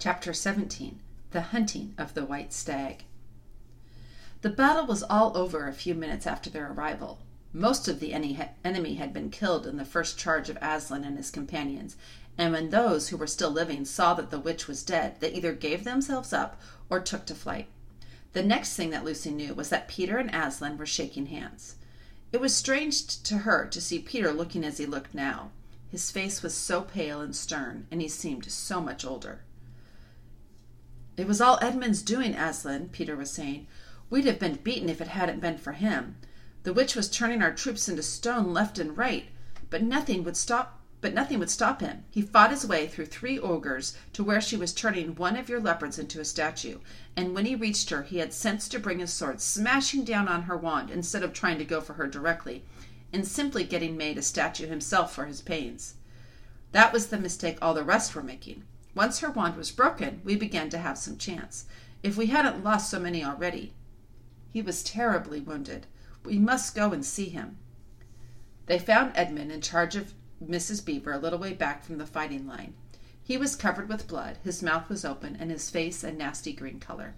Chapter 17 The Hunting of the White Stag. The battle was all over a few minutes after their arrival. Most of the enemy had been killed in the first charge of Aslan and his companions, and when those who were still living saw that the witch was dead, they either gave themselves up or took to flight. The next thing that Lucy knew was that Peter and Aslan were shaking hands. It was strange to her to see Peter looking as he looked now. His face was so pale and stern, and he seemed so much older. It was all Edmund's doing, Aslan, Peter was saying. We'd have been beaten if it hadn't been for him. The witch was turning our troops into stone left and right, but nothing would stop but nothing would stop him. He fought his way through three ogres to where she was turning one of your leopards into a statue, and when he reached her, he had sense to bring his sword smashing down on her wand instead of trying to go for her directly, and simply getting made a statue himself for his pains. That was the mistake all the rest were making. Once her wand was broken, we began to have some chance. If we hadn't lost so many already. He was terribly wounded. We must go and see him. They found Edmund in charge of Mrs. Beaver a little way back from the fighting line. He was covered with blood, his mouth was open, and his face a nasty green color.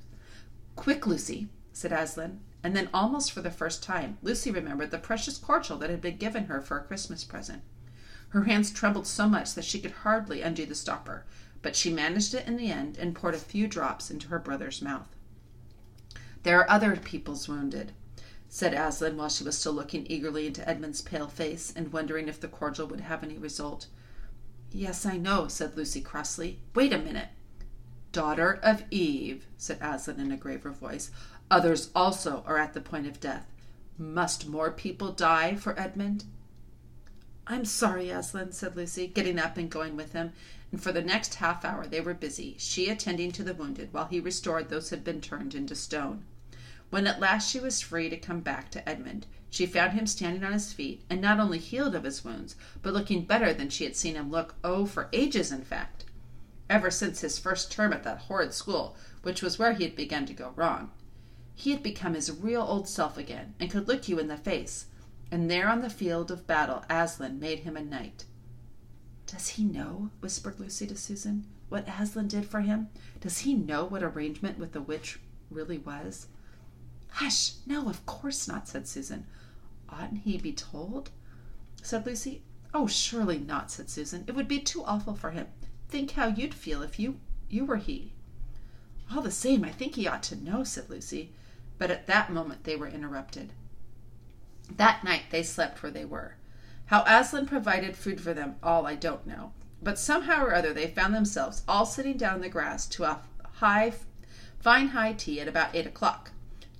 Quick, Lucy, said Aslan, and then almost for the first time, Lucy remembered the precious cordial that had been given her for a Christmas present. Her hands trembled so much that she could hardly undo the stopper, but she managed it in the end and poured a few drops into her brother's mouth. There are other people's wounded, said Aslan while she was still looking eagerly into Edmund's pale face and wondering if the cordial would have any result. Yes, I know, said Lucy crossly. Wait a minute. Daughter of Eve, said Aslan in a graver voice, others also are at the point of death. Must more people die for Edmund? I'm sorry, Aslan, said Lucy, getting up and going with him, and for the next half hour they were busy, she attending to the wounded while he restored those who had been turned into stone. When at last she was free to come back to Edmund, she found him standing on his feet, and not only healed of his wounds, but looking better than she had seen him look, oh, for ages, in fact. Ever since his first term at that horrid school, which was where he had begun to go wrong. He had become his real old self again, and could look you in the face, and there on the field of battle Aslan made him a knight. Does he know, whispered Lucy to Susan, what Aslan did for him? Does he know what arrangement with the witch really was? Hush! No, of course not, said Susan. Oughtn't he be told? said Lucy. Oh, surely not, said Susan. It would be too awful for him. Think how you'd feel if you you were he. All the same, I think he ought to know, said Lucy. But at that moment they were interrupted. That night they slept where they were. How Aslan provided food for them all I don't know. But somehow or other they found themselves all sitting down in the grass to a high, fine high tea at about eight o'clock.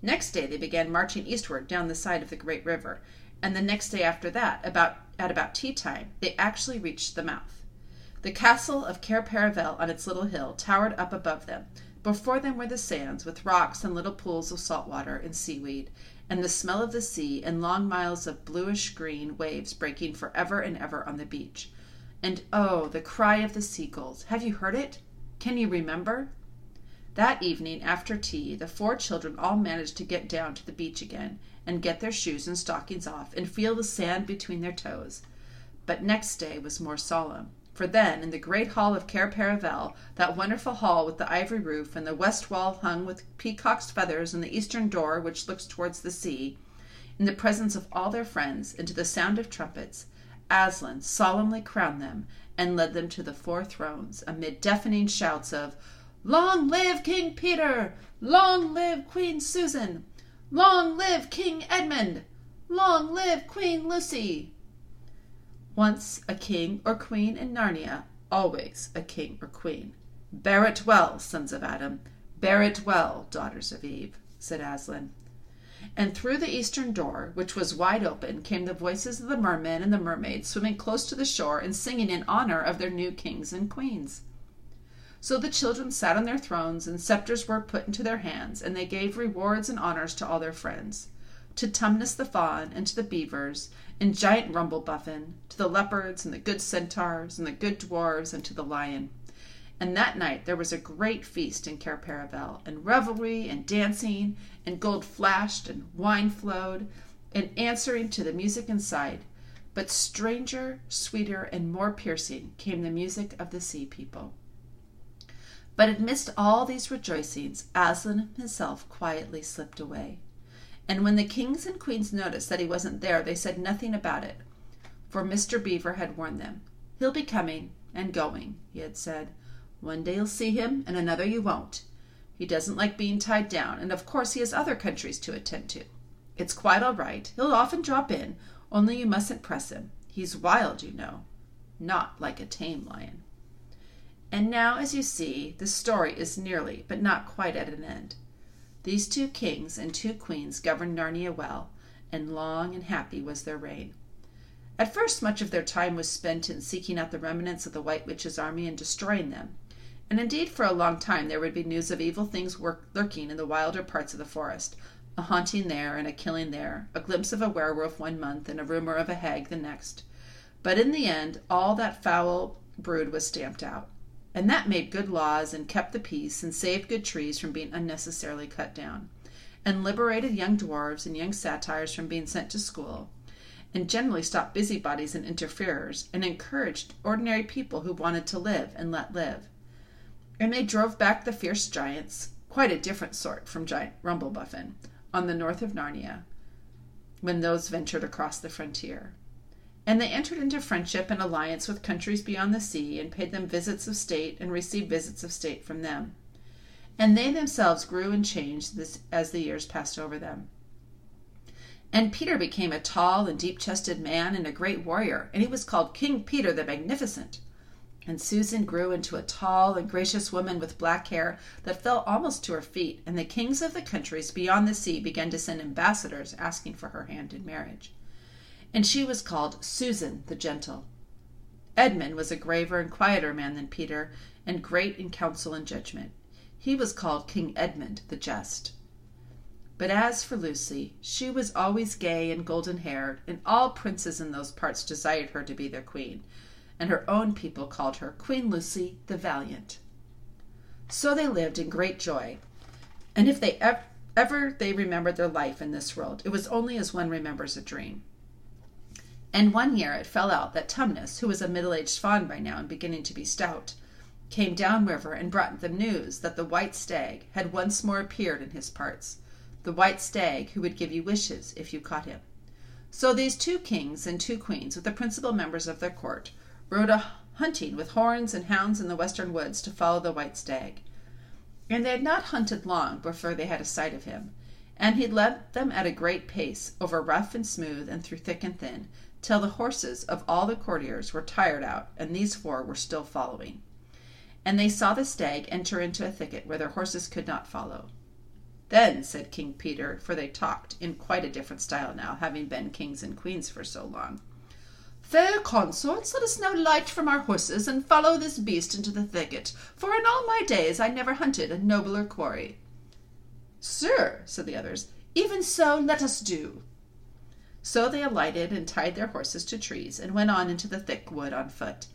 Next day they began marching eastward down the side of the great river, and the next day after that, about at about tea time, they actually reached the mouth. The castle of Cair Paravel on its little hill towered up above them. Before them were the sands, with rocks and little pools of salt water and seaweed, and the smell of the sea and long miles of bluish green waves breaking forever and ever on the beach. And oh, the cry of the seagulls! Have you heard it? Can you remember? That evening, after tea, the four children all managed to get down to the beach again and get their shoes and stockings off and feel the sand between their toes. But next day was more solemn. For then, in the great hall of Cair Paravel, that wonderful hall with the ivory roof, and the west wall hung with peacock's feathers, and the eastern door which looks towards the sea, in the presence of all their friends, and to the sound of trumpets, Aslan solemnly crowned them and led them to the four thrones, amid deafening shouts of Long live King Peter! Long live Queen Susan! Long live King Edmund! Long live Queen Lucy! Once a king or queen in Narnia, always a king or queen. Bear it well, sons of Adam. Bear it well, daughters of Eve, said Aslan. And through the eastern door, which was wide open, came the voices of the mermen and the mermaids swimming close to the shore and singing in honor of their new kings and queens. So the children sat on their thrones, and scepters were put into their hands, and they gave rewards and honors to all their friends to Tumnus the faun, and to the beavers, and giant Rumblebuffin, to the leopards, and the good centaurs, and the good dwarves, and to the lion. And that night there was a great feast in Cair Paravel, and revelry, and dancing, and gold flashed, and wine flowed, and answering to the music inside. But stranger, sweeter, and more piercing came the music of the sea people. But amidst all these rejoicings, Aslan himself quietly slipped away. And when the kings and queens noticed that he wasn't there, they said nothing about it, for Mr. Beaver had warned them. He'll be coming and going, he had said. One day you'll see him, and another you won't. He doesn't like being tied down, and of course he has other countries to attend to. It's quite all right. He'll often drop in, only you mustn't press him. He's wild, you know, not like a tame lion. And now, as you see, the story is nearly, but not quite at an end. These two kings and two queens governed Narnia well, and long and happy was their reign. At first, much of their time was spent in seeking out the remnants of the White Witch's army and destroying them. And indeed, for a long time, there would be news of evil things lurking in the wilder parts of the forest a haunting there and a killing there, a glimpse of a werewolf one month and a rumor of a hag the next. But in the end, all that foul brood was stamped out. And that made good laws and kept the peace and saved good trees from being unnecessarily cut down, and liberated young dwarfs and young satyrs from being sent to school, and generally stopped busybodies and interferers, and encouraged ordinary people who wanted to live and let live. And they drove back the fierce giants, quite a different sort from giant Rumblebuffin, on the north of Narnia, when those ventured across the frontier and they entered into friendship and alliance with countries beyond the sea, and paid them visits of state, and received visits of state from them. And they themselves grew and changed as the years passed over them. And Peter became a tall and deep chested man and a great warrior, and he was called King Peter the Magnificent. And Susan grew into a tall and gracious woman with black hair that fell almost to her feet, and the kings of the countries beyond the sea began to send ambassadors asking for her hand in marriage and she was called Susan the Gentle. Edmund was a graver and quieter man than Peter, and great in counsel and judgment. He was called King Edmund the Just. But as for Lucy, she was always gay and golden haired, and all princes in those parts desired her to be their queen, and her own people called her Queen Lucy the Valiant. So they lived in great joy, and if they ever, ever they remembered their life in this world, it was only as one remembers a dream. And one year it fell out that Tumnus, who was a middle aged faun by now and beginning to be stout, came down river and brought them news that the white stag had once more appeared in his parts, the white stag who would give you wishes if you caught him. So these two kings and two queens, with the principal members of their court, rode a hunting with horns and hounds in the western woods to follow the white stag. And they had not hunted long before they had a sight of him, and he led them at a great pace over rough and smooth and through thick and thin, till the horses of all the courtiers were tired out, and these four were still following. And they saw the stag enter into a thicket where their horses could not follow. Then said King Peter, for they talked in quite a different style now, having been kings and queens for so long. Fair consorts, let us now light from our horses and follow this beast into the thicket, for in all my days I never hunted a nobler quarry. Sir, said the others, even so let us do. So they alighted and tied their horses to trees and went on into the thick wood on foot.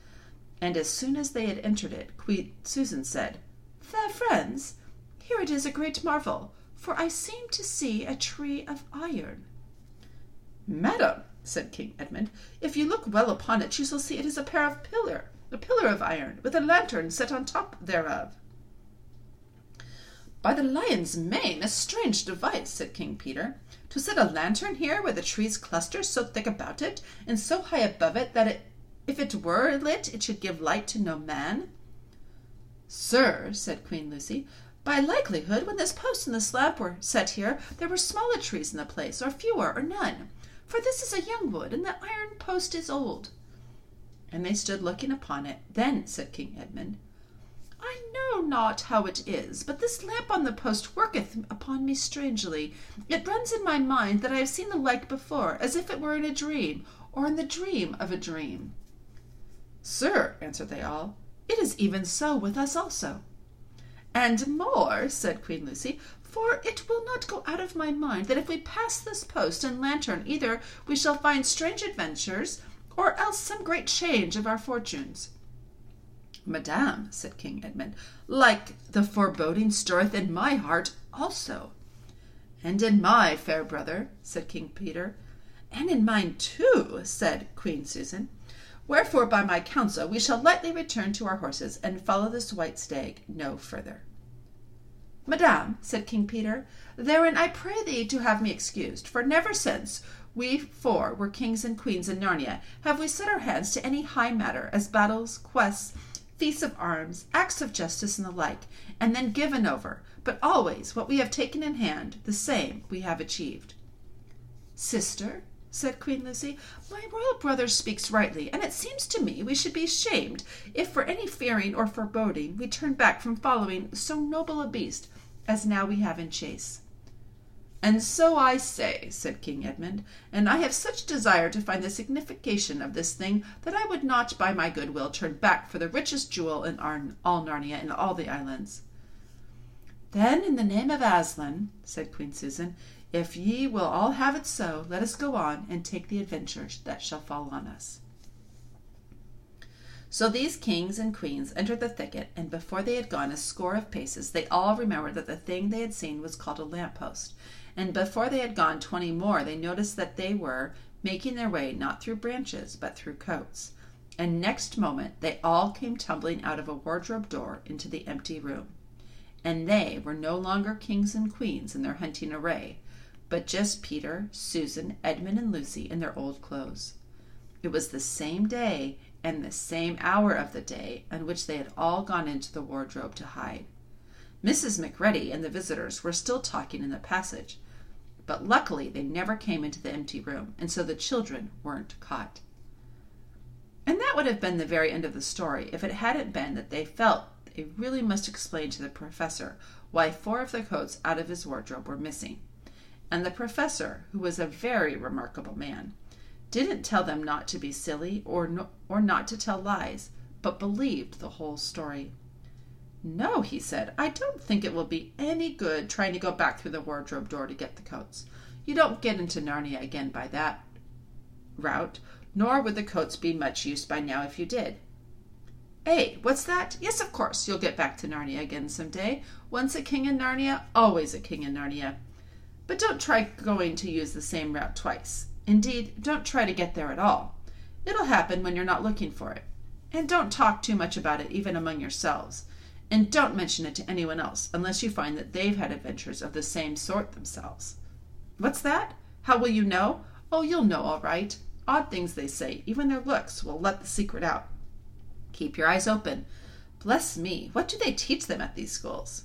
And as soon as they had entered it, Queen Susan said, Fair friends, here it is a great marvel, for I seem to see a tree of iron. Madam, said King Edmund, if you look well upon it, you shall see it is a pair of pillar, a pillar of iron, with a lantern set on top thereof. By the lion's mane, a strange device, said King Peter. To set a lantern here where the trees cluster so thick about it, and so high above it that it, if it were lit it should give light to no man? Sir, said Queen Lucy, by likelihood, when this post and this slab were set here, there were smaller trees in the place, or fewer, or none. For this is a young wood, and the iron post is old. And they stood looking upon it. Then said King Edmund, not how it is, but this lamp on the post worketh upon me strangely. It runs in my mind that I have seen the like before, as if it were in a dream, or in the dream of a dream. Sir, answered they all, it is even so with us also. And more, said Queen Lucy, for it will not go out of my mind that if we pass this post and lantern, either we shall find strange adventures, or else some great change of our fortunes. Madame, said King Edmund, like the foreboding stirreth in my heart also. And in my fair brother, said King Peter. And in mine too, said Queen Susan. Wherefore, by my counsel, we shall lightly return to our horses and follow this white stag no further. Madame, said King Peter, therein I pray thee to have me excused, for never since we four were kings and queens in Narnia have we set our hands to any high matter, as battles, quests, feasts of arms, acts of justice, and the like, and then given over, but always what we have taken in hand, the same we have achieved. Sister, said Queen Lucy, my royal brother speaks rightly, and it seems to me we should be ashamed if for any fearing or foreboding we turn back from following so noble a beast as now we have in chase. And so I say, said King Edmund, and I have such desire to find the signification of this thing that I would not by my good will turn back for the richest jewel in all Narnia and all the islands. Then, in the name of Aslan, said Queen Susan, if ye will all have it so, let us go on and take the adventures that shall fall on us. So these kings and queens entered the thicket, and before they had gone a score of paces, they all remembered that the thing they had seen was called a lamp post, and before they had gone twenty more, they noticed that they were making their way not through branches, but through coats. And next moment they all came tumbling out of a wardrobe door into the empty room. And they were no longer kings and queens in their hunting array, but just Peter, Susan, Edmund, and Lucy in their old clothes. It was the same day and the same hour of the day on which they had all gone into the wardrobe to hide. Mrs. Macready and the visitors were still talking in the passage, but luckily they never came into the empty room, and so the children weren't caught. And that would have been the very end of the story if it hadn't been that they felt they really must explain to the professor why four of the coats out of his wardrobe were missing. And the professor, who was a very remarkable man, didn't tell them not to be silly or, no, or not to tell lies, but believed the whole story. No, he said, I don't think it will be any good trying to go back through the wardrobe door to get the coats. You don't get into Narnia again by that route, nor would the coats be much use by now if you did. Eh, what's that? Yes, of course, you'll get back to Narnia again some day. Once a king in Narnia, always a king in Narnia. But don't try going to use the same route twice. Indeed, don't try to get there at all. It'll happen when you're not looking for it. And don't talk too much about it even among yourselves. And don't mention it to anyone else unless you find that they've had adventures of the same sort themselves. What's that? How will you know? Oh, you'll know all right. Odd things they say, even their looks will let the secret out. Keep your eyes open. Bless me, what do they teach them at these schools?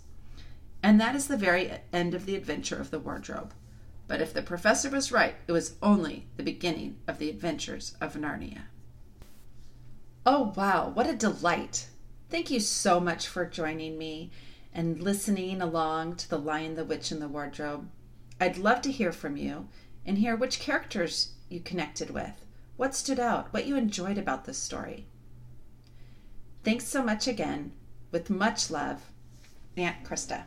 And that is the very end of the adventure of the wardrobe. But if the professor was right, it was only the beginning of the adventures of Narnia. Oh, wow, what a delight! Thank you so much for joining me and listening along to The Lion, the Witch, and the Wardrobe. I'd love to hear from you and hear which characters you connected with, what stood out, what you enjoyed about this story. Thanks so much again. With much love, Aunt Krista.